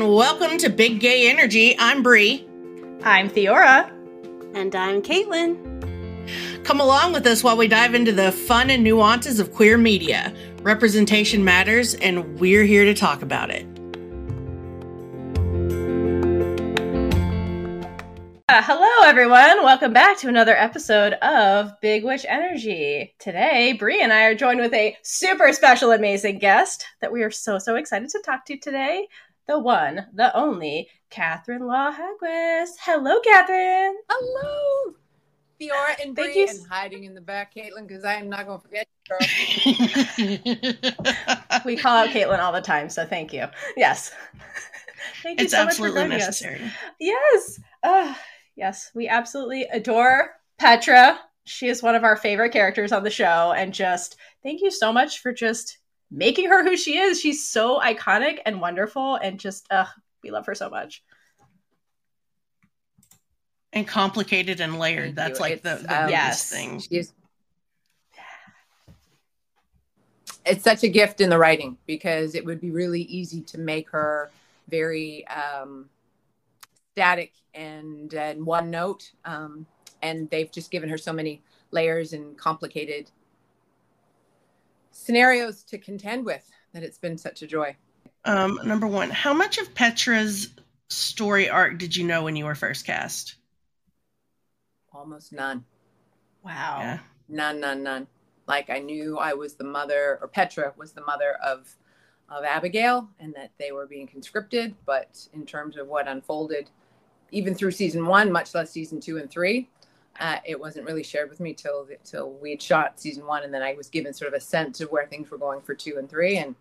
And welcome to Big Gay Energy. I'm Bree. I'm Theora. And I'm Caitlin. Come along with us while we dive into the fun and nuances of queer media. Representation matters, and we're here to talk about it. Uh, hello, everyone. Welcome back to another episode of Big Witch Energy. Today, Bree and I are joined with a super special, amazing guest that we are so, so excited to talk to today. The one, the only, Catherine Lough Haggquist. Hello, Catherine. Hello, Theora and Thank Bree, you. and hiding in the back, Caitlin, because I am not going to forget you, girl. We call out Caitlin all the time, so thank you. Yes. thank you it's so much for absolutely joining us. necessary. Yes. Uh, yes, we absolutely adore Petra. She is one of our favorite characters on the show. And just thank you so much for just making her who she is. She's so iconic and wonderful. And just, uh, we love her so much. And complicated and layered. Thank That's you. like the, It's, the um, biggest Yes. thing. She is- It's such a gift in the writing because it would be really easy to make her very um, static and, and one note. Um, and they've just given her so many layers and complicated scenarios to contend with that it's been such a joy. Um, number one, how much of Petra's story arc did you know when you were first cast? Almost none. Wow. Yeah. none none none like i knew i was the mother or petra was the mother of of abigail and that they were being conscripted but in terms of what unfolded even through season one much less season two and three uh, it wasn't really shared with me till till we had shot season one and then i was given sort of a sense of where things were going for two and three and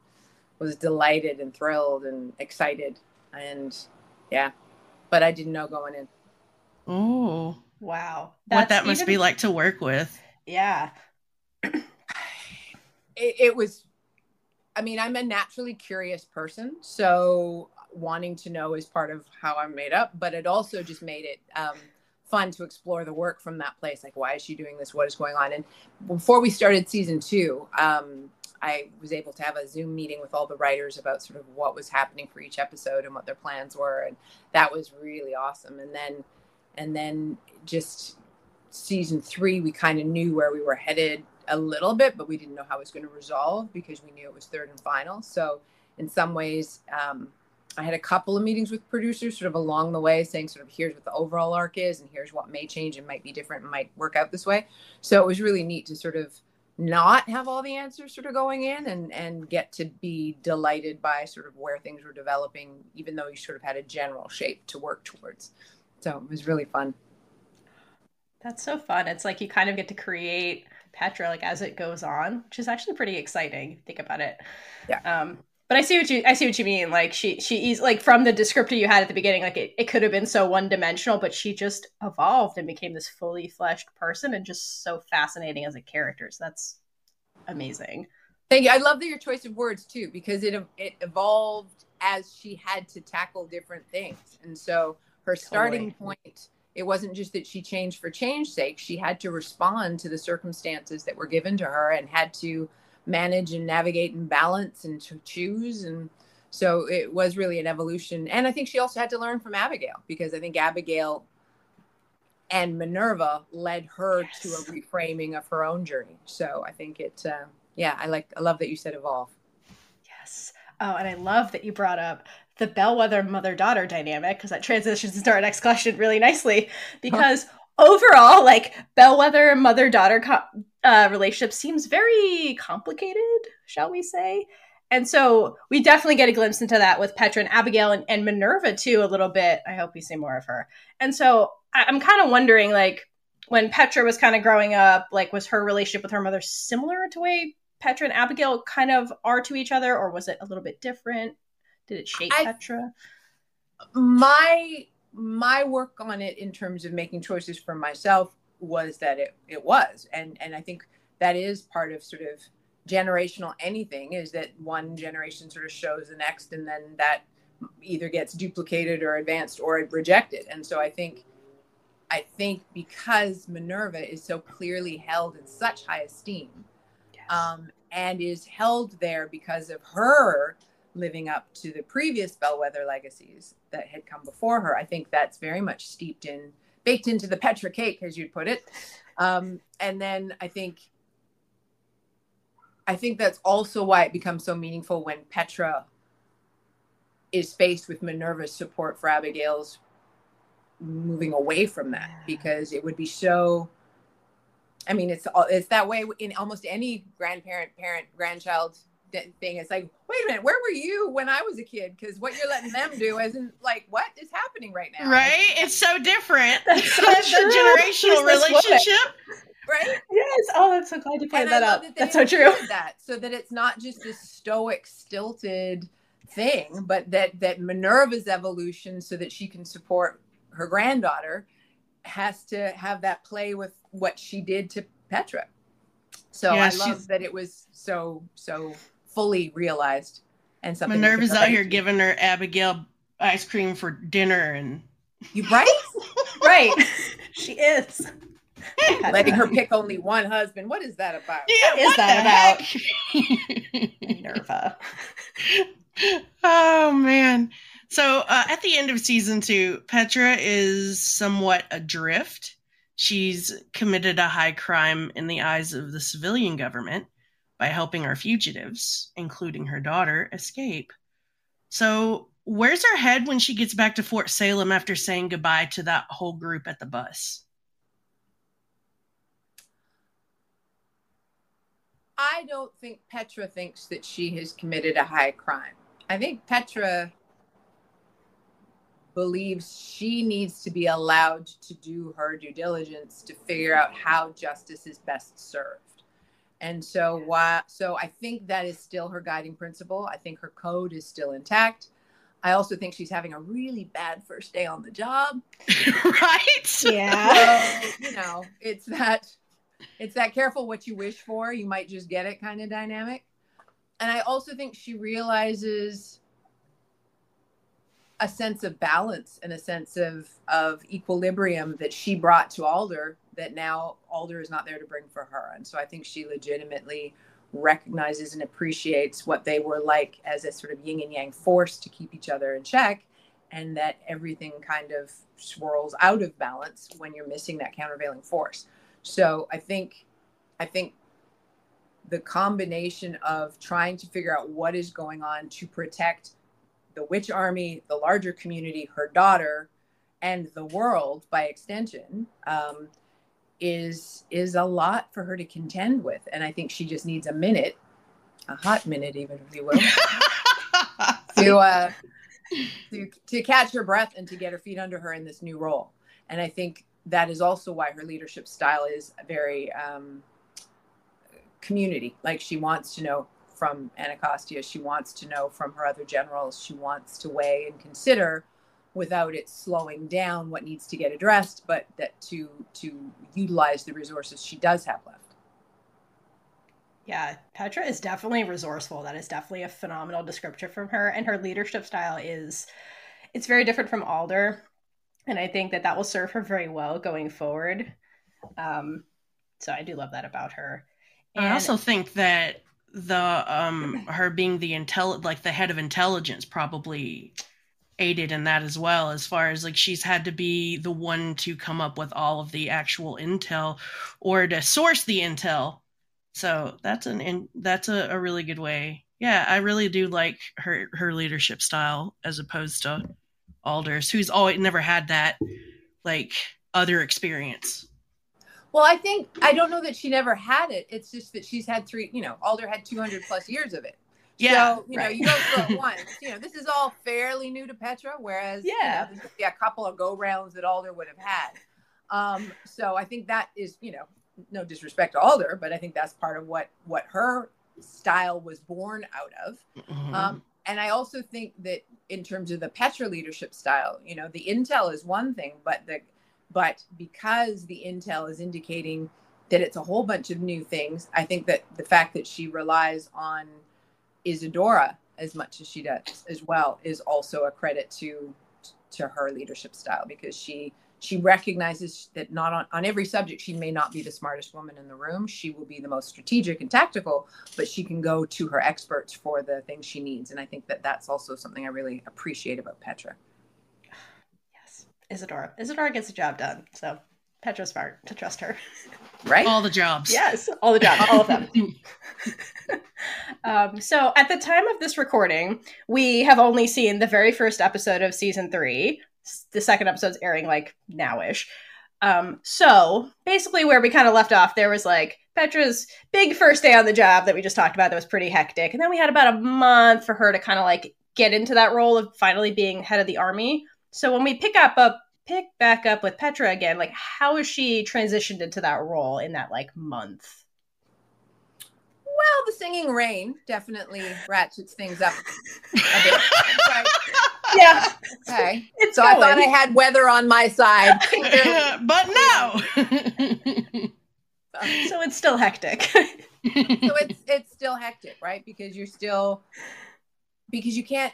was delighted and thrilled and excited and yeah but i didn't know going in Oh, Wow. what that must even- be like to work with. Yeah. it, it was i mean i'm a naturally curious person so wanting to know is part of how i'm made up but it also just made it um, fun to explore the work from that place. Like why is she doing this? What is going on? And before we started season two um, i was able to have a zoom meeting with all the writers about sort of what was happening for each episode and what their plans were. And that was really awesome. And then and then just season three, we kind of knew where we were headed a little bit, but we didn't know how it was going to resolve because we knew it was third and final. So, in some ways, um, I had a couple of meetings with producers sort of along the way saying, sort of, here's what the overall arc is, and here's what may change and might be different and might work out this way. So, it was really neat to sort of not have all the answers sort of going in and and get to be delighted by sort of where things were developing even though you sort of had a general shape to work towards so it was really fun That's so fun. It's like you kind of get to create Petra like as it goes on, which is actually pretty exciting. Think about it. Yeah. Um, but I see what you I see what you mean. Like she she is like from the descriptor you had at the beginning, like it, it could have been so one dimensional, but she just evolved and became this fully fleshed person and just so fascinating as a character. So that's amazing. Thank you. I love that your choice of words too, because it it evolved as she had to tackle different things, and so her starting point. It wasn't just that she changed for change's sake. She had to respond to the circumstances that were given to her, and had to manage and navigate and balance and to choose. And so it was really an evolution. And I think she also had to learn from Abigail because I think Abigail and Minerva led her Yes. to a reframing of her own journey. So I think it. Uh, yeah, I like. I love that you said evolve. Yes. Oh, and I love that you brought up the bellweather mother daughter dynamic because that transitions into our next question really nicely. Because overall, like bellweather mother daughter co- uh, relationship seems very complicated, shall we say? And so we definitely get a glimpse into that with Petra and Abigail and, and Minerva too, a little bit. I hope we see more of her. And so I, I'm kind of wondering, like, when Petra was kind of growing up, like, was her relationship with her mother similar to way Petra and Abigail kind of are to each other, or was it a little bit different? Did it shape I, Petra? My my work on it in terms of making choices for myself was that it it was, and and I think that is part of sort of generational anything is that one generation sort of shows the next, and then that either gets duplicated or advanced or rejected. And so I think I think because Minerva is so clearly held in such high esteem, yes. um, and is held there because of her living up to the previous bellweather legacies that had come before her. I think that's very much steeped in, baked into the Petra cake, as you'd put it. Um, and then I think, I think that's also why it becomes so meaningful when Petra is faced with Minerva's support for Abigail's moving away from that because it would be so I mean, it's all it's that way in almost any grandparent, parent, grandchild thing. It's like, wait a minute, where were you when I was a kid? Because what you're letting them do isn't like what is happening right now. Right? It's so different. That's so true. generational relationship. Right? Yes. Oh, I'm so glad you pointed that out. That That's so true. That so that it's not just this stoic, stilted thing, but that that Minerva's evolution, so that she can support her granddaughter, has to have that play with what she did to Petra. So yeah, I love that it was so so fully realized and something. Minerva's out here giving her Abigail ice cream for dinner and you right, right. she is letting her pick only one husband. What is that about? Yeah, what is that about? Minerva. oh man. So uh, at the end of season two, Petra is somewhat adrift. She's committed a high crime in the eyes of the civilian government by helping our fugitives, including her daughter, escape. So, where's her head when she gets back to Fort Salem after saying goodbye to that whole group at the bus? I don't think Petra thinks that she has committed a high crime. I think Petra believes she needs to be allowed to do her due diligence to figure out how justice is best served. And so why so I think that is still her guiding principle. I think her code is still intact. I also think she's having a really bad first day on the job. right? Yeah. So, you know, it's that it's that careful what you wish for, you might just get it kind of dynamic. And I also think she realizes a sense of balance and a sense of of equilibrium that she brought to Alder that now Alder is not there to bring for her. And so I think she legitimately recognizes and appreciates what they were like as a sort of yin and yang force to keep each other in check and that everything kind of swirls out of balance when you're missing that countervailing force. So I think I think the combination of trying to figure out what is going on to protect the witch army, the larger community, her daughter, and the world by extension um, is is a lot for her to contend with. And I think she just needs a minute, a hot minute, even if you will, to uh, to to catch her breath and to get her feet under her in this new role. And I think that is also why her leadership style is very um, community. Like she wants to know from Anacostia. She wants to know from her other generals. She wants to weigh and consider without it slowing down what needs to get addressed, but that to to utilize the resources she does have left. Yeah, Petra is definitely resourceful. That is definitely a phenomenal descriptor from her, and her leadership style is it's very different from Alder, and I think that that will serve her very well going forward. Um, so I do love that about her. And I also think that the um her being the intel like the head of intelligence probably aided in that as well as far as like she's had to be the one to come up with all of the actual intel or to source the intel so that's an in, that's a, a really good way yeah i really do like her her leadership style as opposed to alders who's always never had that like other experience well, I think I don't know that she never had it. It's just that she's had three. You know, Alder had 200 plus years of it. Yeah, so, you right. know, you go through it once. You know, this is all fairly new to Petra, whereas yeah, you know, yeah, a couple of go rounds that Alder would have had. Um, so I think that is, you know, no disrespect to Alder, but I think that's part of what what her style was born out of. Mhm. Um, and I also think that in terms of the Petra leadership style, you know, the intel is one thing, but the but because the intel is indicating that it's a whole bunch of new things, I think that the fact that she relies on Isadora as much as she does as well is also a credit to to her leadership style because she she recognizes that not on, on every subject she may not be the smartest woman in the room she will be the most strategic and tactical but she can go to her experts for the things she needs and i think that that's also something i really appreciate about petra Yes, Isadora. Isadora gets the job done. So Petra's smart to trust her. right All the jobs. yes, all the jobs, all of them. Um, so at the time of this recording, we have only seen the very first episode of season three. The second episode's airing like nowish. Um, so basically, where we kind of left off, there was like Petra's big first day on the job that we just talked about that was pretty hectic, and then we had about a month for her to kind of like get into that role of finally being head of the army. So when we pick up up pick back up with Petra again, like how is she transitioned into that role in that like month? well the singing rain definitely ratchets things up a bit Right. Yeah, okay it's so i thought i had weather on my side but no. so it's still hectic. so it's it's still hectic, right? Because you're still because you can't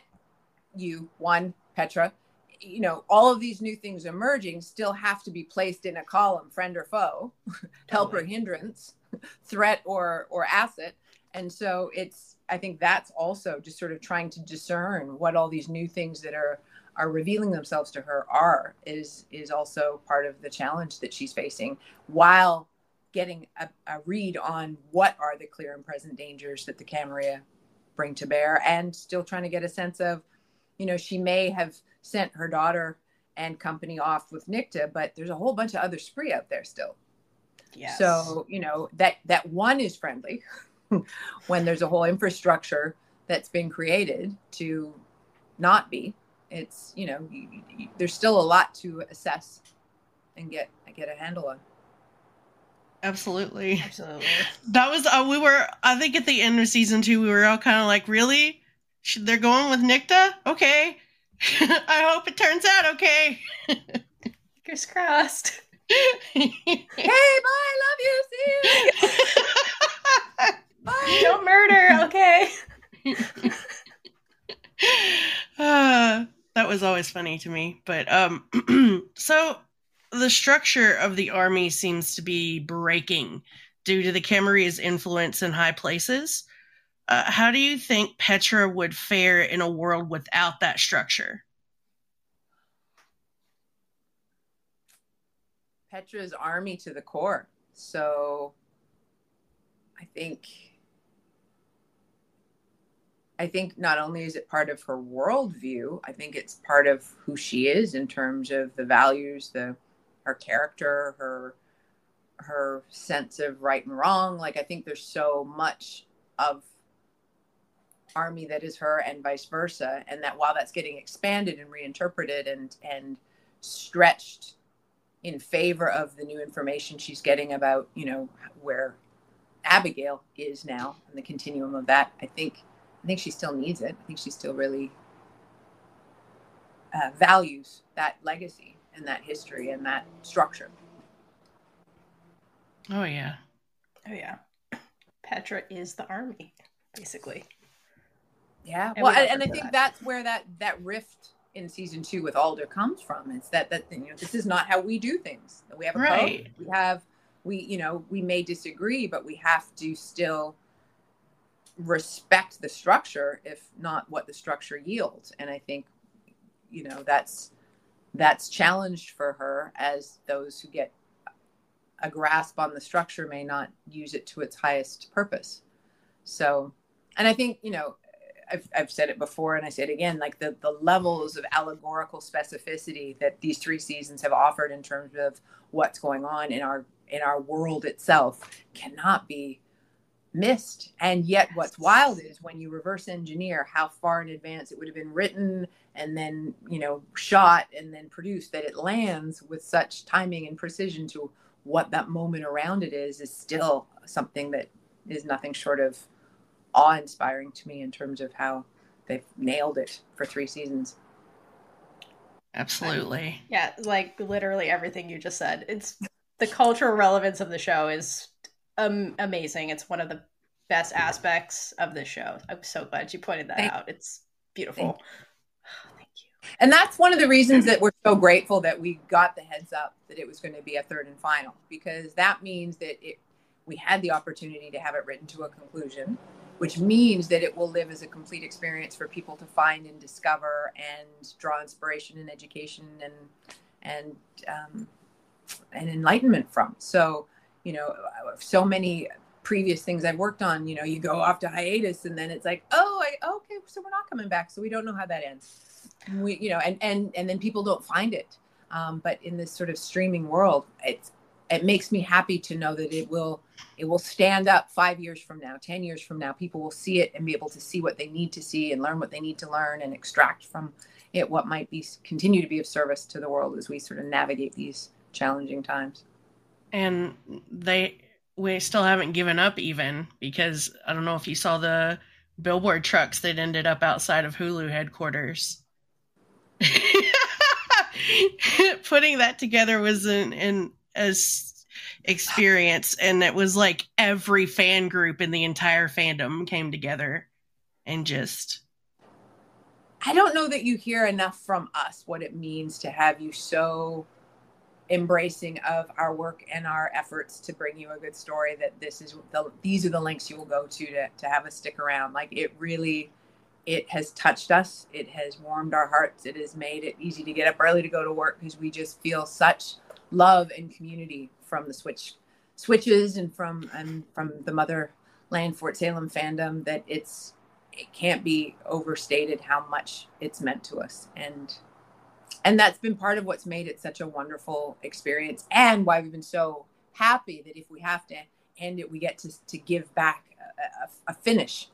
you one Petra, you know, all of these new things emerging still have to be placed in a column, friend or foe, help or hindrance, threat or or asset. And so it's I think that's also just sort of trying to discern what all these new things that are are revealing themselves to her are is is also part of the challenge that she's facing while getting a, a read on what are the clear and present dangers that the Camarilla bring to bear and still trying to get a sense of you know she may have sent her daughter and company off with Nicte but there's a whole bunch of other spree out there still yes. so you know that that one is friendly when there's a whole infrastructure that's been created to not be it's you know you, you, there's still a lot to assess and get get a handle on Absolutely. absolutely. That was uh, we were I think at the end of season two we were all kind of like really they're going with Nicte okay I hope it turns out okay Fingers crossed. hey bye love you see you bye Don't murder. Okay. uh, that was always funny to me but um so the structure of the army seems to be breaking due to the Camarilla's influence in high places uh, how do you think Petra would fare in a world without that structure Petra's army to the core. So I think I think not only is it part of her worldview, I think it's part of who she is in terms of the values, the her character, her her sense of right and wrong. Like I think there's so much of army that is her and vice versa. And that while that's getting expanded and reinterpreted and and stretched in favor of the new information she's getting about you know where abigail is now and the continuum of that i think i think she still needs it i think she still really uh, values that legacy and that history and that structure oh yeah Oh yeah. Petra is the army, basically. Yeah And well we and, i think that. that's where that that rift in season two with alder comes from it's that that you know this is not how we do things we have a Right. code we have we you know we may disagree but we have to still respect the structure if not what the structure yields and i think you know that's that's challenged for her as those who get a grasp on the structure may not use it to its highest purpose so and i think you know I've, I've said it before and I say it again, like the, the levels of allegorical specificity that these three seasons have offered in terms of what's going on in our in our world itself cannot be missed. And yet what's wild is when you reverse engineer how far in advance it would have been written and then, you know, shot and then produced that it lands with such timing and precision to what that moment around it is is still something that is nothing short of awe inspiring to me in terms of how they've nailed it for three seasons. Absolutely. Yeah, like literally everything you just said. It's the cultural relevance of the show is um, amazing. It's one of the best aspects of the show. I'm so glad you pointed that Thank out. It's beautiful. Thank Thank you. And that's one of the reasons that we're so grateful that we got the heads up that it was going to be a third and final because that means that it we had the opportunity to have it written to a conclusion, which means that it will live as a complete experience for people to find and discover and draw inspiration and education and and um, and enlightenment from. So, you know, so many previous things I've worked on, you know, you go off to hiatus and then it's like, oh, I, okay, so we're not coming back, so we don't know how that ends. We, you know, and and and then people don't find it. Um, but in this sort of streaming world, it's it makes me happy to know that it will it will stand up five years from now, ten years from now. People will see it and be able to see what they need to see and learn what they need to learn and extract from it what might be continue to be of service to the world as we sort of navigate these challenging times. And they we still haven't given up even because I don't know if you saw the billboard trucks that ended up outside of Hulu headquarters. Putting that together was an, an as experience and it was like every fan group in the entire fandom came together and just I don't know that you hear enough from us what it means to have you so embracing of our work and our efforts to bring you a good story that this is the these are the links you will go to to, to have us stick around. Like it really it has touched us. It has warmed our hearts. It has made it easy to get up early to go to work because we just feel such love and community from the switch switches and from and from the motherland fort salem fandom that it's it can't be overstated how much it's meant to us. And and that's been part of what's made it such a wonderful experience and why we've been so happy that if we have to end it we get to, to give back a, a, a finish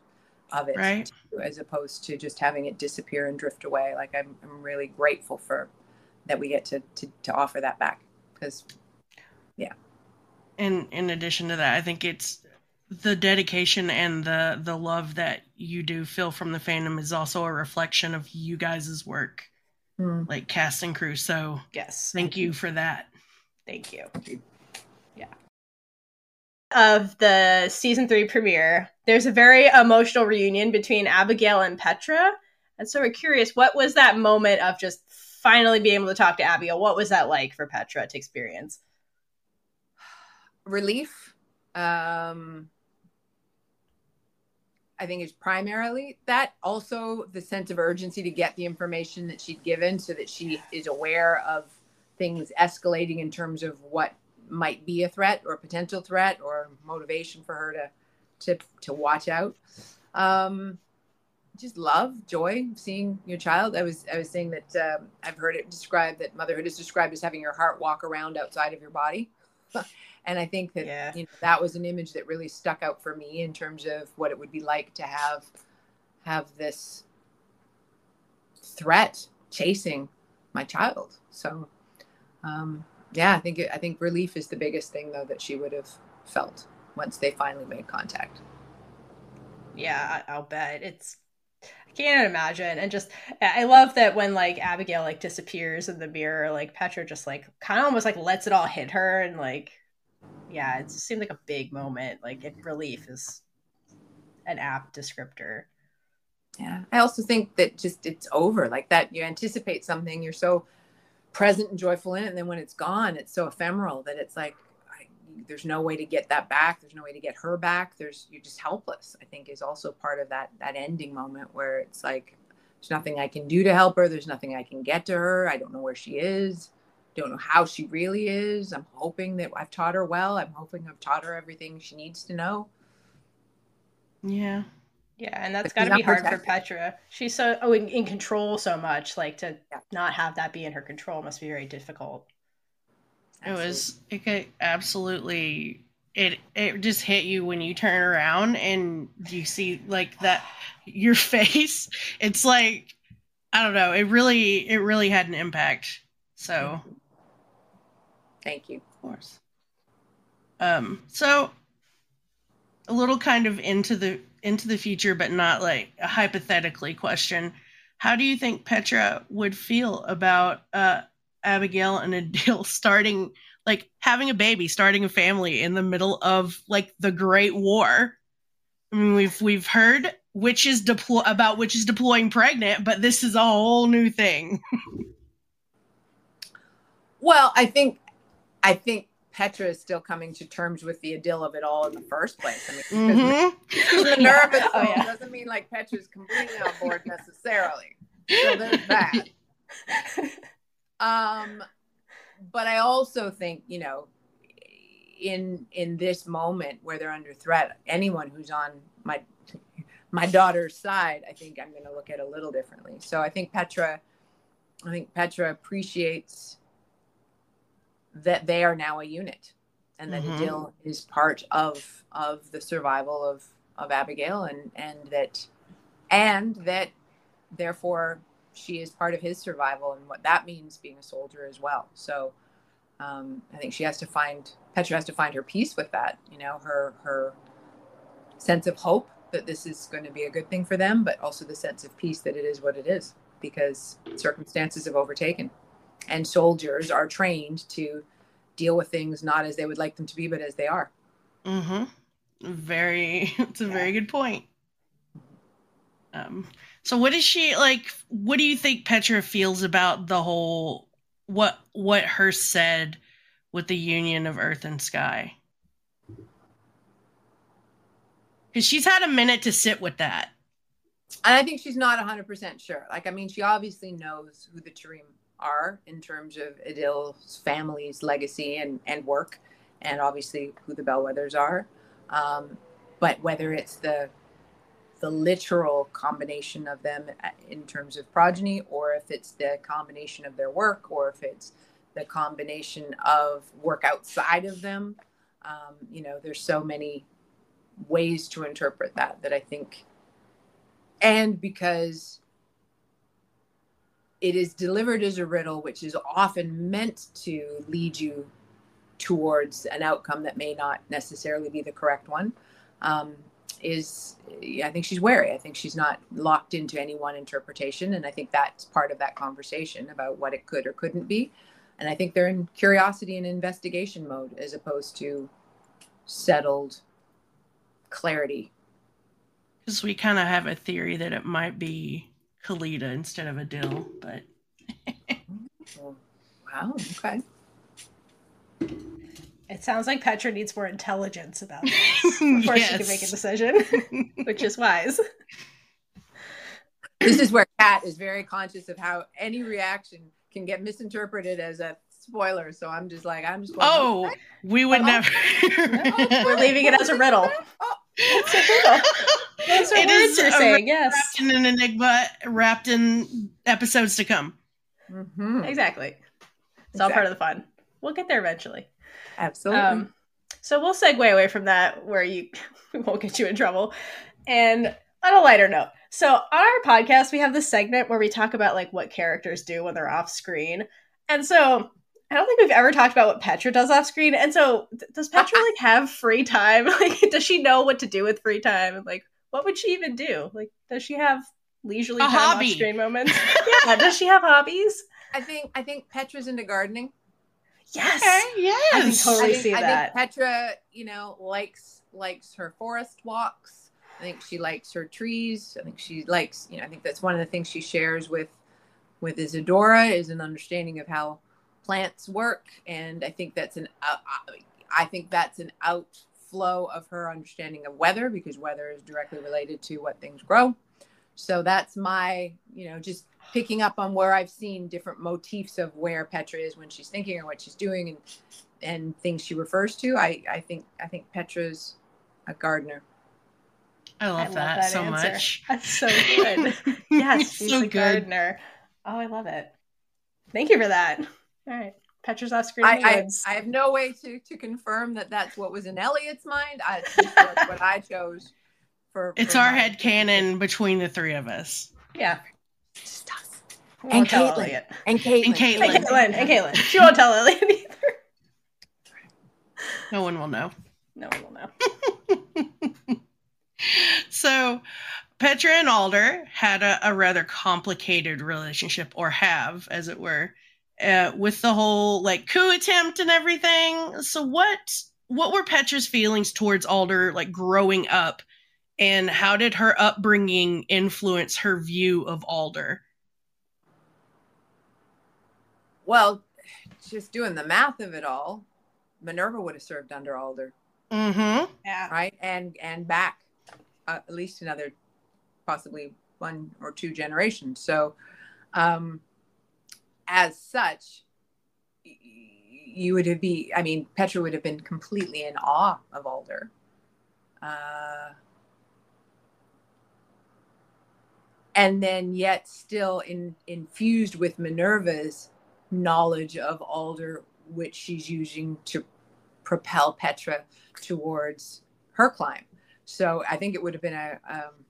of it right. as opposed to just having it disappear and drift away. Like I'm, I'm really grateful for that we get to, to, to offer that back because yeah and in addition to that i think it's the dedication and the the love that you do feel from the fandom is also a reflection of you guys' work Mm. like cast and crew so Yes. thank you for that Thank you. Yeah. Of the season three premiere, there's a very emotional reunion between Abigail and Petra. And so we're curious, what was that moment of just finally being able to talk to Abigail? What was that like for Petra to experience? relief um i think is primarily that also the sense of urgency to get the information that she'd given so that she is aware of things escalating in terms of what might be a threat or a potential threat or motivation for her to to to watch out um just love joy seeing your child i was i was saying that um, i've heard it described that motherhood is described as having your heart walk around outside of your body and i think that Yeah. you know, that was an image that really stuck out for me in terms of what it would be like to have have this threat chasing my child so um yeah i think it, i think relief is the biggest thing though that she would have felt once they finally made contact Yeah, I'll bet. It's I can't imagine. And just I love that when like Abigail like disappears in the mirror, like Petra just like kind of almost like lets it all hit her and like yeah, it just seemed like a big moment. Like it, relief is an apt descriptor. Yeah. I also think that just it's over like that. You anticipate something, you're so present and joyful in it. And then when it's gone, it's so ephemeral that it's like, there's no way to get that back. There's no way to get her back. There's, you're just helpless, I think is also part of that, that ending moment where it's like, there's nothing I can do to help her. There's nothing I can get to her. I don't know where she is. Don't know how she really is. I'm hoping that I've taught her well. I'm hoping I've taught her everything she needs to know. yeah Yeah, and that's got to be not hard for. Petra. She's so oh, in, in control so much. Like to Yeah. not have that be in her control must be very difficult. It was it could absolutely it it just hit you when you turn around and you see like that your face. It's like i don't know it really it really had an impact. So. Thank you. of course. Um so a little kind of into the into the future, but not like a hypothetically question. How do you think Petra would feel about uh, Abigail and Adil starting, like having a baby, starting a family in the middle of like the Great War? I mean, we've we've heard witches deploy about witches deploying pregnant, but this is a whole new thing. well, I think I think Petra is still coming to terms with the Adil of it all in the first place. I mean, mm-hmm. the nervous oh, yeah. doesn't mean like Petra's completely on board necessarily. So there's that. Um, but I also think you know, in in this moment where they're under threat, anyone who's on my my daughter's side, I think I'm going to look at a little differently. So I think Petra, I think Petra appreciates that they are now a unit and that mm-hmm. Adil is part of of the survival of of Abigail and and that and that therefore she is part of his survival and what that means being a soldier as well. So um, I think she has to find Petra has to find her peace with that. You know, her her sense of hope that this is going to be a good thing for them, but also the sense of peace that it is what it is because circumstances have overtaken and soldiers are trained to deal with things not as they would like them to be, but as they are. Mm-hmm. Very, it's a yeah. very good point. Um, so what is she like? What do you think Petra feels about the whole what what her said with the union of Earth and Sky? Because she's had a minute to sit with that. And I think she's not 100% sure. Like, I mean, she obviously knows who the Tarim are in terms of Adil's family's legacy and, and work, and obviously who the bellweathers are. Um, but whether it's the the literal combination of them uh, in terms of progeny, or if it's the combination of their work, or if it's the combination of work outside of them, um, you know, there's so many ways to interpret that that I think, and because it is delivered as a riddle, which is often meant to lead you towards an outcome that may not necessarily be the correct one. Um, is I think she's wary. I think she's not locked into any one interpretation, and I think that's part of that conversation about what it could or couldn't be. And I think they're in curiosity and investigation mode as opposed to settled clarity. Because we kind of have a theory that it might be Khalida instead of Adil, but. Oh, wow. Okay. It sounds like Petra needs more intelligence about this before yes. she can make a decision, which is wise. This is where Kat is very conscious of how any reaction can get misinterpreted as a spoiler. So I'm just like, I'm just. oh, we would oh, never. We're leaving it as a riddle. Oh, it's a riddle. Those are it words you're saying, yes. Wrapped in an enigma, wrapped in episodes to come. Mm-hmm. Exactly. It's exactly. all part of the fun. We'll get there eventually. Absolutely. Um, so we'll segue away from that where you we won't get you in trouble. And on a lighter note, so on our podcast, we have this segment where we talk about like what characters do when they're off screen. And so I don't think we've ever talked about what Petra does off screen. And so does Petra like have free time? Like does she know what to do with free time? And like what would she even do? Like does she have leisurely a time hobby. off screen moments? yeah, does she have hobbies? I think I think Petra's into gardening. Yes. Okay, yes. I can totally I think, see I that. Think Petra, you know, likes likes her forest walks. I think she likes her trees. I think she likes, you know, I think that's one of the things she shares with with Isadora is an understanding of how plants work, and I think that's an uh, I think that's an outflow of her understanding of weather because weather is directly related to what things grow. So that's my, you know, just picking up on where I've seen different motifs of where Petra is when she's thinking or what she's doing and and things she refers to. I I think I think Petra's a gardener. I love, I love that, that, so answer. much. That's so good. yes, she's so a good. gardener. Oh, I love it. Thank you for that. All right. Petra's off screen. I, I, I, have no way to, to confirm that that's what was in Eliot's mind. I, that's what I chose for. It's for our head canon between the three of us. Yeah. Just us. And Caitlin. and Caitlin. And Caitlin. And Caitlin. And Caitlin. She won't tell Eliot either. No one will know. No one will know. so Petra and Alder had a, a, rather complicated relationship, or have, as it were, uh, with the whole like coup attempt and everything. So what what were Petra's feelings towards Alder like growing up, and how did her upbringing influence her view of Alder? Well, just doing the math of it all, Minerva would have served under Alder. Mm-hmm. Yeah. Right. And and back uh, at least another possibly one or two generations. So um as such you would have be I mean Petra would have been completely in awe of Alder. Uh and then yet still in infused with Minerva's knowledge of Alder, which she's using to propel Petra towards her climb. So I think it would have been a um,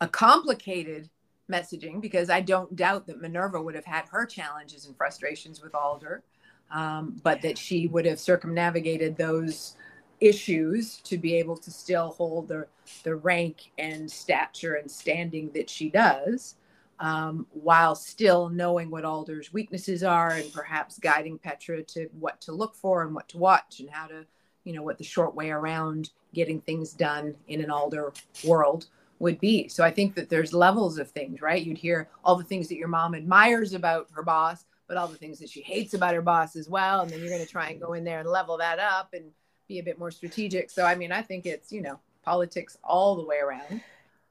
a complicated messaging because I don't doubt that Minerva would have had her challenges and frustrations with Alder, um, but that she would have circumnavigated those issues to be able to still hold the the rank and stature and standing that she does um, while still knowing what Alder's weaknesses are and perhaps guiding Petra to what to look for and what to watch and how to, you know, what the short way around getting things done in an Alder world would be. So I think that there's levels of things, right? You'd hear all the things that your mom admires about her boss, but all the things that she hates about her boss as well. And then you're going to try and go in there and level that up and be a bit more strategic. So, I mean, I think it's, you know, politics all the way around.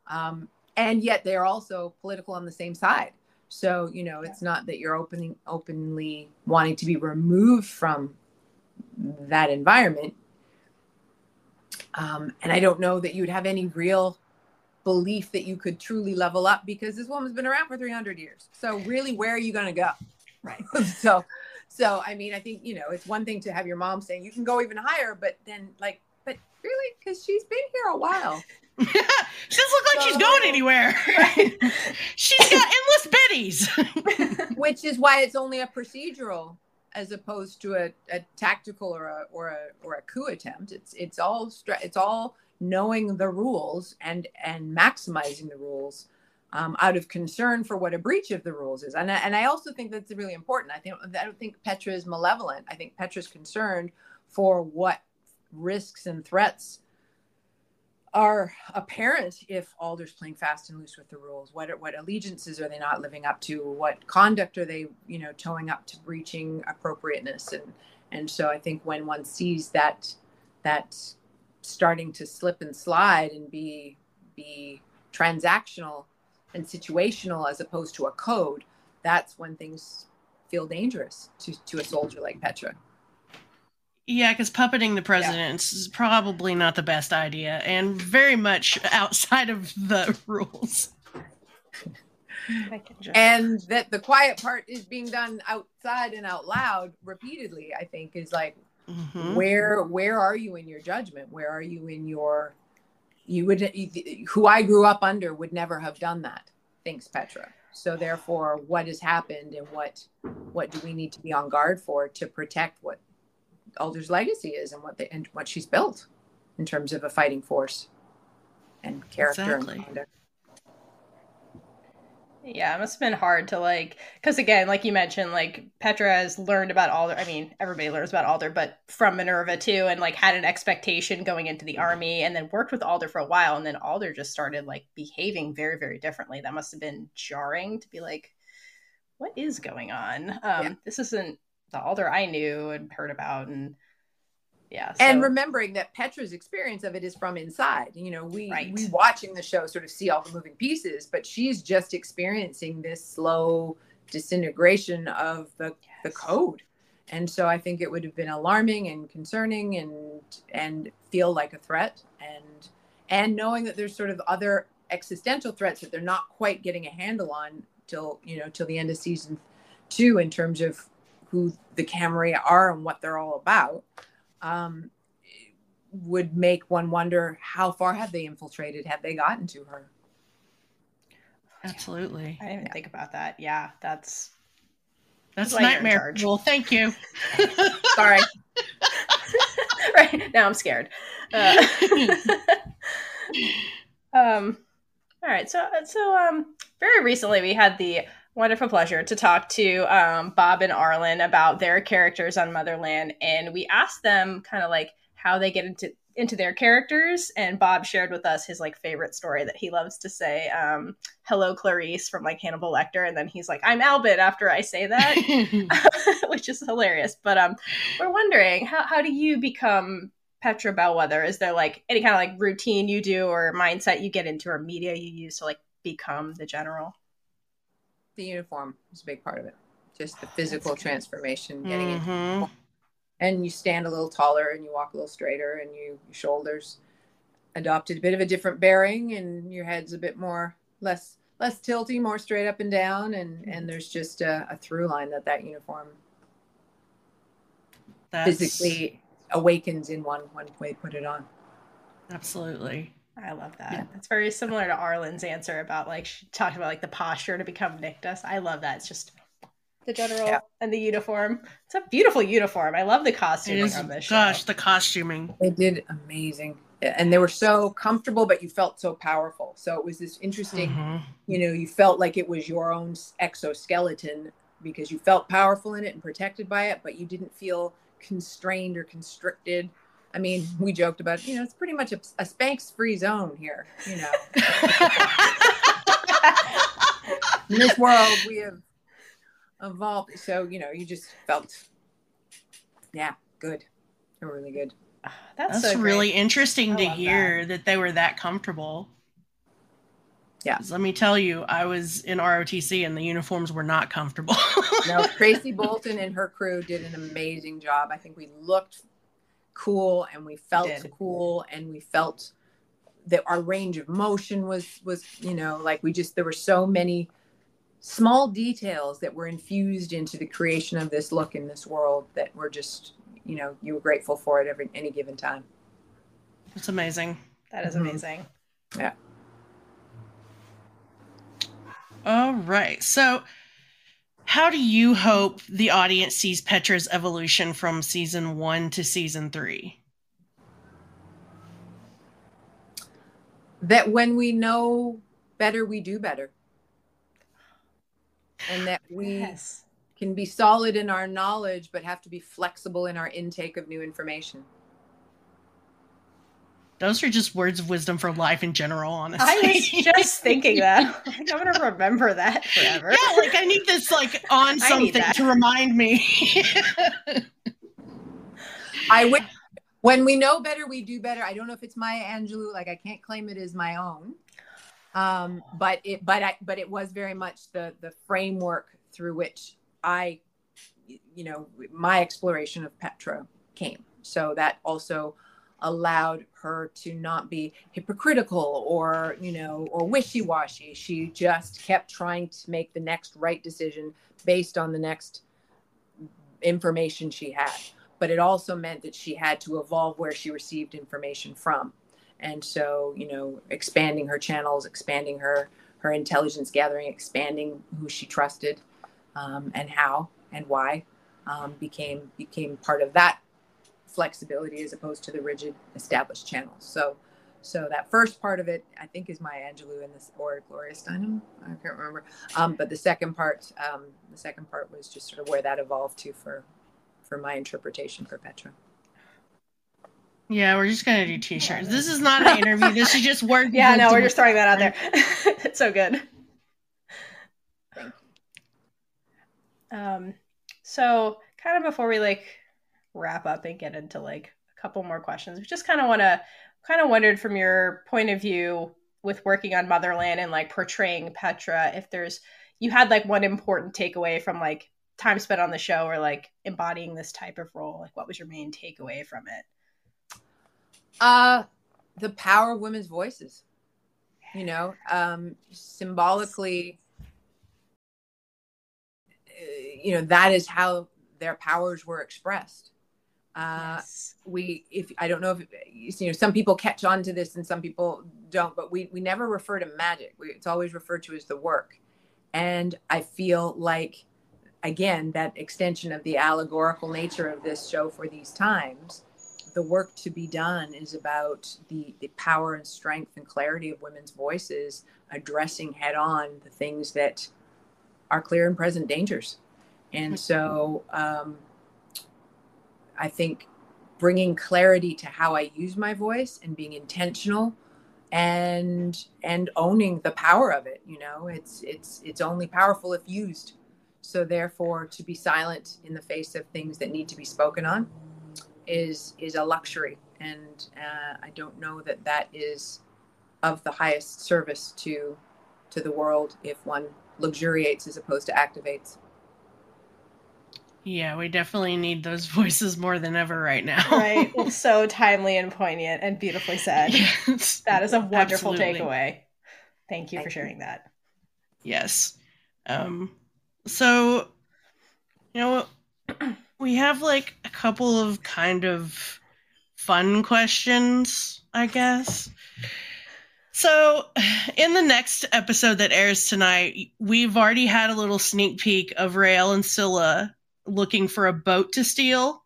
Um, and yet they're also political on the same side. So you know it's not that you're opening openly wanting to be removed from that environment. Um, and i don't know that you'd have any real belief that you could truly level up because this woman's been around for 300 years. So really where are you going to go? Right. So so i mean i think you know it's one thing to have your mom saying you can go even higher but then like but really because she's been here a while she doesn't look like so, she's going anywhere. she's got endless biddies. Which is why it's only a procedural as opposed to a, a tactical or a or a or a coup attempt. It's it's all it's all knowing the rules and and maximizing the rules um, out of concern for what a breach of the rules is. And I, and I also think that's really important. I think I don't think Petra is malevolent. I think Petra's concerned for what risks and threats are apparent if Alder's playing fast and loose with the rules. What what allegiances are they not living up to? What conduct are they, you know, towing up to breaching appropriateness? And and so I think when one sees that that starting to slip and slide and be be transactional and situational as opposed to a code, that's when things feel dangerous to, to a soldier like Petra. Yeah, because puppeting the president yeah. is probably not the best idea, and very much outside of the rules. and that the quiet part is being done outside and out loud repeatedly. I think is like, mm-hmm. where where are you in your judgment? Where are you in your you would who I grew up under would never have done that. Thinks Petra. So therefore, what has happened, and what what do we need to be on guard for to protect what Alder's legacy is and what the and what she's built in terms of a fighting force and character exactly. and conduct. Yeah, it must have been hard to like, because again, like you mentioned, like Petra has learned about Alder. I mean, everybody learns about Alder, but from Minerva too, and like had an expectation going into the army, and then worked with Alder for a while, and then Alder just started like behaving very, very differently. That must have been jarring to be like, what is going on? Um, yeah. This isn't the Alder I knew and heard about and yeah. So. And remembering that Petra's experience of it is from inside. You know, we right. we watching the show sort of see all the moving pieces, but she's just experiencing this slow disintegration of the yes. the code. And so I think it would have been alarming and concerning and and feel like a threat and and knowing that there's sort of other existential threats that they're not quite getting a handle on till you know till the end of season two in terms of who the Camarilla are and what they're all about, um, would make one wonder how far have they infiltrated? Have they gotten to her? Absolutely. I didn't even yeah. think about that. Yeah, that's that's, that's nightmare. Well, thank you. Sorry. right now i'm scared uh, um all right so so um very recently we had the wonderful pleasure to talk to um, bob and arlen about their characters on motherland and we asked them kind of like how they get into into their characters and bob shared with us his like favorite story that he loves to say um, hello clarice from like hannibal lecter and then he's like i'm Alban after i say that which is hilarious but um we're wondering how, how do you become petra bellweather? Is there like any kind of like routine you do or mindset you get into or media you use to like become the general the uniform is a big part of it. Just the physical transformation getting Mhm. it and you stand a little taller and you walk a little straighter and you your shoulders adopted a bit of a different bearing and your head's a bit more less less tilty more straight up and down. And and there's just a, a through line that that uniform That's physically awakens in one one way put it on. Absolutely. I love that Yeah. it's very similar to arlen's answer about like she talked about like the posture to become nictus i love that it's just the general Yeah. and the uniform it's a beautiful uniform i love the It costuming is. on this show. Gosh, the costuming. they did amazing and they were so comfortable but you felt so powerful so it was this interesting Mhm. you know you felt like it was your own exoskeleton because you felt powerful in it and protected by it but you didn't feel constrained or constricted i mean we joked about you know it's pretty much a, a spanx free zone here you know in this world we have evolved so you know you just felt yeah good they were really good that's, That's so great. really interesting I to hear that. they were that comfortable. Yeah. 'Cause Let me tell you, I was in ROTC and the uniforms were not comfortable. no tracy bolton and her crew did an amazing job i think we looked cool and we felt did. cool and we felt that our range of motion was was you know like we just there were so many small details that were infused into the creation of this look in this world that were just you know you were grateful for it every any given time it's amazing. that is Mhm. amazing All right. So, how do you hope the audience sees Petra's evolution from season one to season three? that when we know better we do better. And that we yes. can be solid in our knowledge but have to be flexible in our intake of new information Those are just words of wisdom for life in general, honestly. i was just thinking that i'm gonna remember that forever yeah, like I need this like on something to remind me. I would. When we know better, we do better. I don't know if it's Maya Angelou. Like I can't claim it as my own, um, but it, but I, but it was very much the the framework through which I, you know, my exploration of Petra came. So that also allowed her to not be hypocritical or you know or wishy-washy. She just kept trying to make the next right decision based on the next information she had. But it also meant that she had to evolve where she received information from. And so you know expanding her channels expanding her her intelligence gathering expanding who she trusted um, and how and why um, became became part of that flexibility as opposed to the rigid established channels so so that first part of it i think is maya angelou and this or gloria steinem i can't remember um, but the second part um, the second part was just sort of where that evolved to for for my interpretation for Petra. yeah, we're just gonna do t-shirts. This is not an interview. This is just work. yeah no we're just throwing that out there it's so good um so kind of before we like wrap up and get into like a couple more questions we just kind of want to kind of wondered from your point of view with working on motherland and like portraying petra if there's you had like one important takeaway from like time spent on the show or like embodying this type of role like what was your main takeaway from it Uh the power of women's voices. You know, um symbolically uh, you know that is how their powers were expressed. Uh yes. we if I don't know if you know some people catch on to this and some people don't, but we we never refer to magic. We, it's always referred to as the work. And I feel like again that extension of the allegorical nature of this show for these times the work to be done is about the, the power and strength and clarity of women's voices addressing head on the things that are clear and present dangers. And so um, I think bringing clarity to how I use my voice and being intentional and and owning the power of it you know? It's it's it's only powerful if used. So therefore to be silent in the face of things that need to be spoken on is is a luxury. And uh, i don't know that that is of the highest service to to the world if one luxuriates as opposed to activates Yeah, we definitely need those voices more than ever right now. right. So timely and poignant and beautifully said. yes. That is a wonderful Absolutely. takeaway. Thank you for you. sharing that. Yes. Um so you know we have like a couple of kind of fun questions, I guess. So, in the next episode that airs tonight, we've already had a little sneak peek of Raelle and Scylla looking for a boat to steal.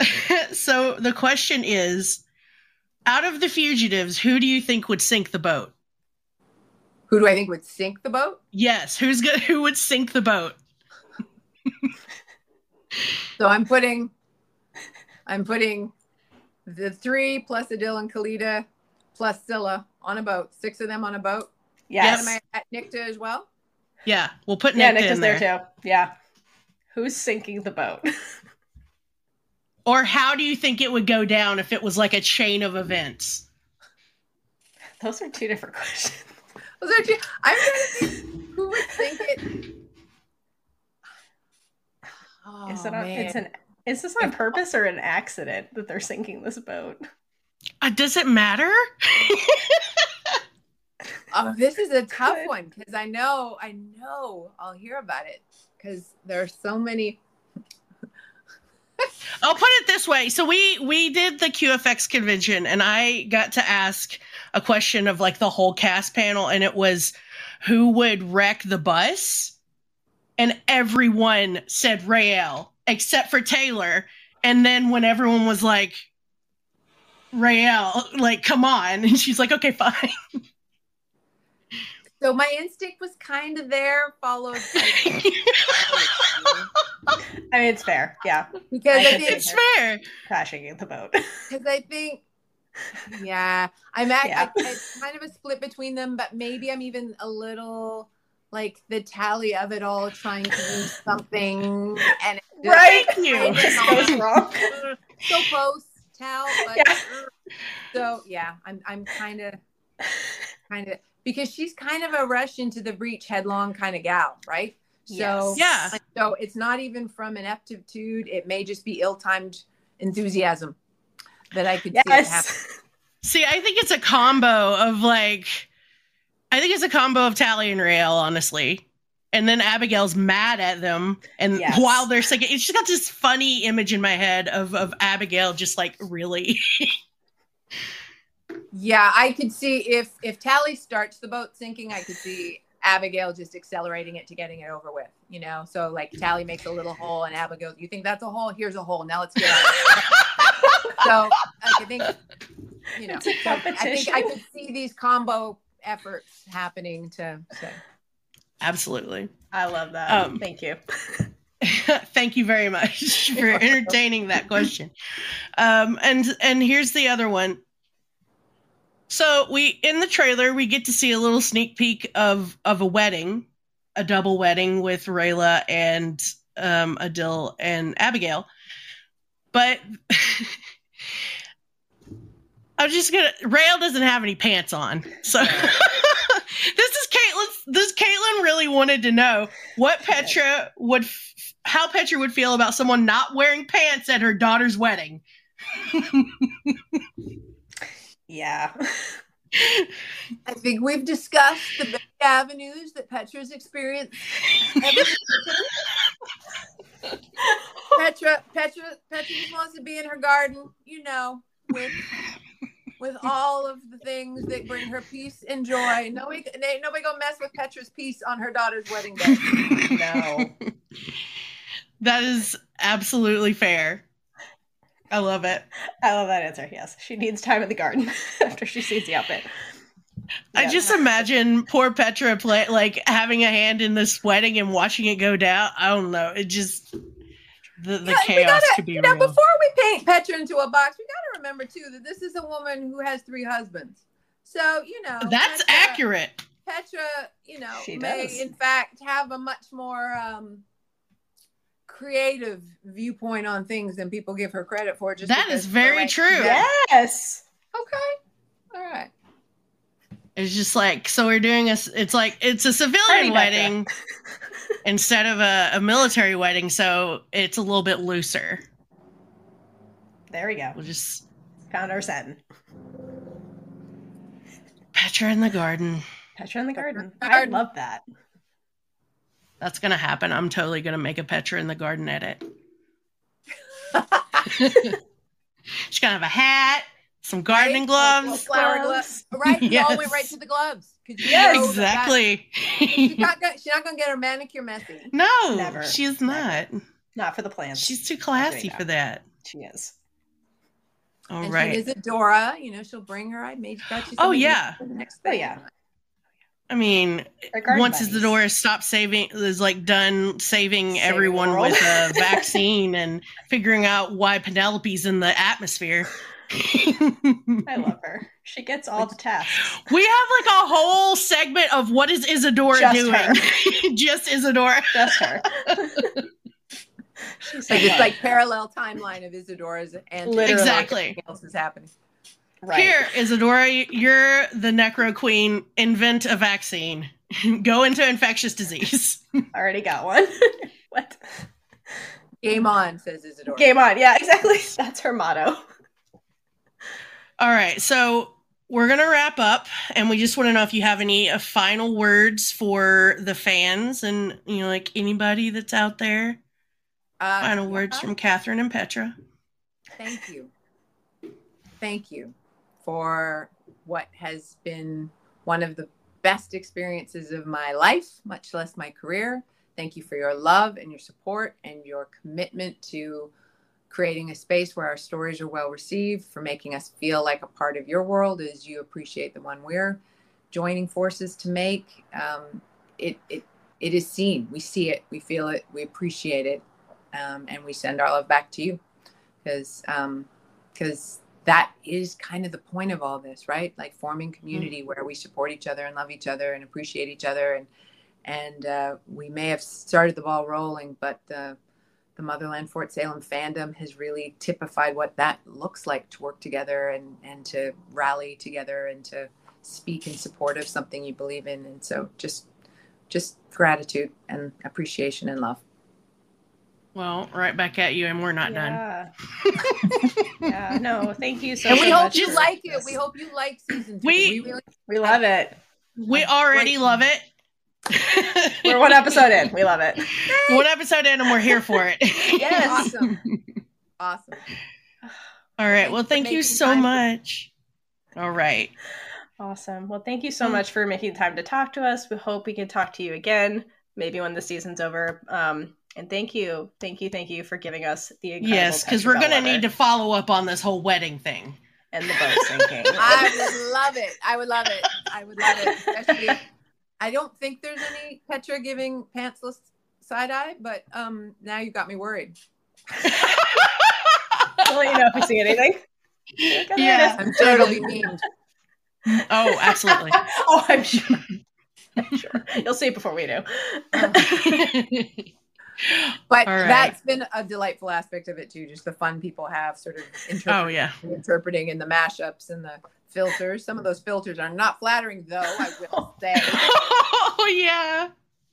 so, the question is out of the fugitives, who do you think would sink the boat? who do i think would sink the boat Yes, who's good? Who would sink the boat? so i'm putting i'm putting the three plus adil and Khalida plus scylla on a boat six of them on a boat Yes. Am I at Nicte as well? Yeah, we'll put Yeah, Nick Nick in is there. there too. Yeah. Who's sinking the boat? Or how do you think it would go down if it was like a chain of events? Those are two different questions. Was there two? I'm trying to think who would think it. Oh, is it on, man. it's an is this on purpose or an accident that they're sinking this boat? Uh, does it matter? oh, this is a tough Good. one because I know, I know I'll hear about it because there are so many. I'll put it this way. So we we did the QFX convention and I got to ask a question of like the whole cast panel and it was who would wreck the bus? And everyone said Raelle except for Taylor. And then when everyone was like Raelle, like come on and she's like okay fine. So my instinct was kind of there, followed I mean, it's fair. Yeah, because I I think it's fair. crashing in the boat. because I think, yeah, I'm at, Yeah. I, it's kind of a split between them, but maybe I'm even a little like the tally of it all, trying to do something, and it just- right? You. Just goes wrong. so close, Tal, but Yeah. Er. so yeah, I'm I'm kind of kind of because she's kind of a rush into the breach headlong kind of gal, right? So Yes. Yeah. so it's not even from ineptitude; it may just be ill-timed enthusiasm that I could see it happen. Yes. See, I think it's a combo of like, I think it's a combo of Tally and Raelle, honestly. And then Abigail's mad at them, and Yes. while they're singing, it's just got this funny image in my head of of Abigail just like really. Yeah, I could see if if Tally starts the boat sinking, I could see Abigail just accelerating it to getting it over with. You know, so like Tally makes a little hole, and Abigail, you think that's a hole? Here's a hole. Now let's get out. so I think you know, so I think. I could see these combo efforts happening to. to Absolutely. I love that. Um, Thank you. Thank you very much for entertaining that question. Um, and and here's the other one. So we in the trailer we get to see a little sneak peek of of a wedding, a double wedding with Rayla and um, Adil and Abigail. But I'm just gonna. Raelle doesn't have any pants on, so this is Caitlin. This Caitlin really wanted to know what Petra would, f- how Petra would feel about someone not wearing pants at her daughter's wedding. Yeah. I think we've discussed the many avenues that Petra's experienced. Petra, Petra, Petra just wants to be in her garden, you know, with with all of the things that bring her peace and joy. Nobody, ain't nobody gonna mess with Petra's peace on her daughter's wedding day. No. That is absolutely fair. I love it. I love that answer. Yes, she needs time in the garden after she sees the outfit. I just imagine poor Petra play like having a hand in this wedding and watching it go down. I don't know. It just the, the Yeah, chaos gotta- could be you know, real. before we paint Petra into a box, we got to remember too that this is a woman who has three husbands. So you know That's Petra- accurate. Petra, you know, She may does. in fact have a much more um, creative viewpoint on things than people give her credit for. Just That because is of very the way- true. Yes. Okay. All right. It's just like so we're doing a. It's like it's a civilian wedding instead of a, a military wedding, so it's a little bit looser. There we go. We'll just Found our setting. Petra in the garden. Petra in the garden. I love that. That's gonna happen. I'm totally gonna make a Petra in the garden edit. She's gonna have a hat, some gardening Right? gloves. Little flower Gloves. gloves. Right. We all Yes. went right to the gloves. 'cause you Yes, that that- exactly. She's not, gonna, she's not gonna get her manicure messy. no, Never. she's Never. not. Not for the plants. She's too classy for that. she is. All and right. she is Adora. You know, she'll bring her. I made got you. Oh, yeah. next Oh, thing. yeah. I mean, Our garden once buddies. Izadora stops saving, is like done saving, Saving everyone the with a vaccine and figuring out why Penelope's in the atmosphere. I love her. She gets all the tasks. We have like a whole segment of what is Izadora Just doing? Just Izadora. Just her. She's so Like it's like parallel timeline of Izadora's and Literally. Exactly. Else is happening. Right. Here, Izadora, you're the Necro Queen. Invent a vaccine. Go into infectious disease. Already got one. what? Game on, says Izadora. Game on. Yeah, exactly. That's her motto. All right, so we're gonna wrap up, and we just want to know if you have any uh, final words for the fans and you know, like anybody that's out there. Uh, Final words from Catherine and Petra. Thank you. Thank you for what has been one of the best experiences of my life, much less my career. Thank you for your love and your support and your commitment to creating a space where our stories are well received, for making us feel like a part of your world as you appreciate the one we're joining forces to make. Um, it, it, it is seen. We see it, we feel it, we appreciate it, um, and we send our love back to you because because that is kind of the point of all this right? Like forming community where we support each other and love each other and appreciate each other and and uh, we may have started the ball rolling but uh, the motherland fort salem fandom has really typified what that looks like to work together and and to rally together and to speak in support of something you believe in. And so just just gratitude and appreciation and love Well, right back at you, and we're not done. yeah. yeah. No, thank you so much. and we so hope you for like it. We hope you like season two. We- really We love it. We already love it. We're one episode in. We love it. One episode in, and we're here for it. Yes. awesome, awesome. All right. Thanks Well, thank you so time for- much. All right. Awesome. Well, thank you so much for making time to talk to us. We hope we can talk to you again, maybe when the season's over. Um, and thank you, thank you, thank you for giving us the incredible Yes, because we're gonna Bellweather need to follow up on this whole wedding thing. and the boat sinking. I would love it. I would love it. I would love it. Especially, I don't think there's any Petra giving pantsless side eye, but um, now you got me worried. I'll let you know if we see anything. Like, oh, there it Yeah. is. I'm totally memed. Oh, absolutely. oh, I'm sure. I'm sure. You'll see it before we do. But right. that's been a delightful aspect of it too. Just the fun people have sort of interpreting, oh yeah. interpreting and the mashups and the filters. Some of those filters are not flattering, though. I will say. Oh yeah.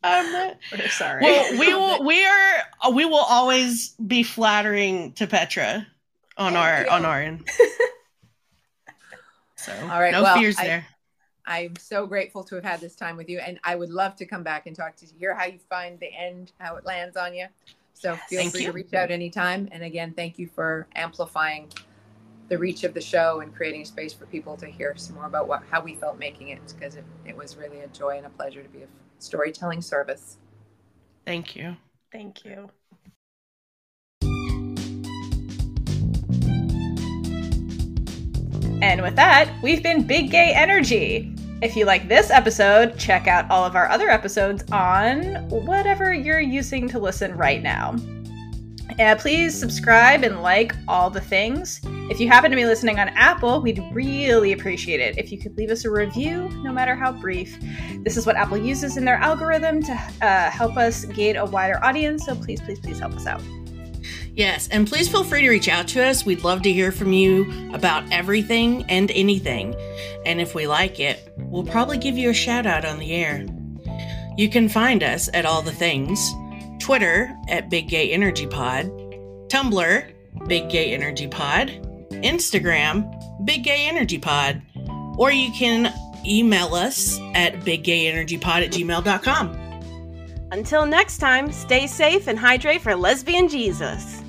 Um, We're sorry. well, we will. We are. We will always be flattering to Petra on Thank our you. on our end. So, All right, no well, fears I- there. I'm so grateful to have had this time with you, and I would love to come back and talk to you, hear how you find the end, how it lands on you. So feel Thank free you. to reach out anytime. And again, thank you for amplifying the reach of the show and creating space for people to hear some more about what how we felt making it, because it, it was really a joy and a pleasure to be a storytelling service. Thank you. Thank you. And with that, we've been Big Gay Energy. If you like this episode, check out all of our other episodes on whatever you're using to listen right now. Uh, please subscribe and like all the things. If you happen to be listening on Apple, we'd really appreciate it if you could leave us a review, no matter how brief. This is what Apple uses in their algorithm to uh, help us gain a wider audience, so please, please, please help us out. Yes, and please feel free to reach out to us. We'd love to hear from you about everything and anything. And if we like it, we'll probably give you a shout out on the air. You can find us at all the things Twitter at Big Gay Energy Pod, Tumblr, Big Gay Energy Pod, Instagram, Big Gay Energy Pod, or you can email us at biggayenergypod at gmail.com. Until next time, stay safe and hydrate for lesbian Jesus.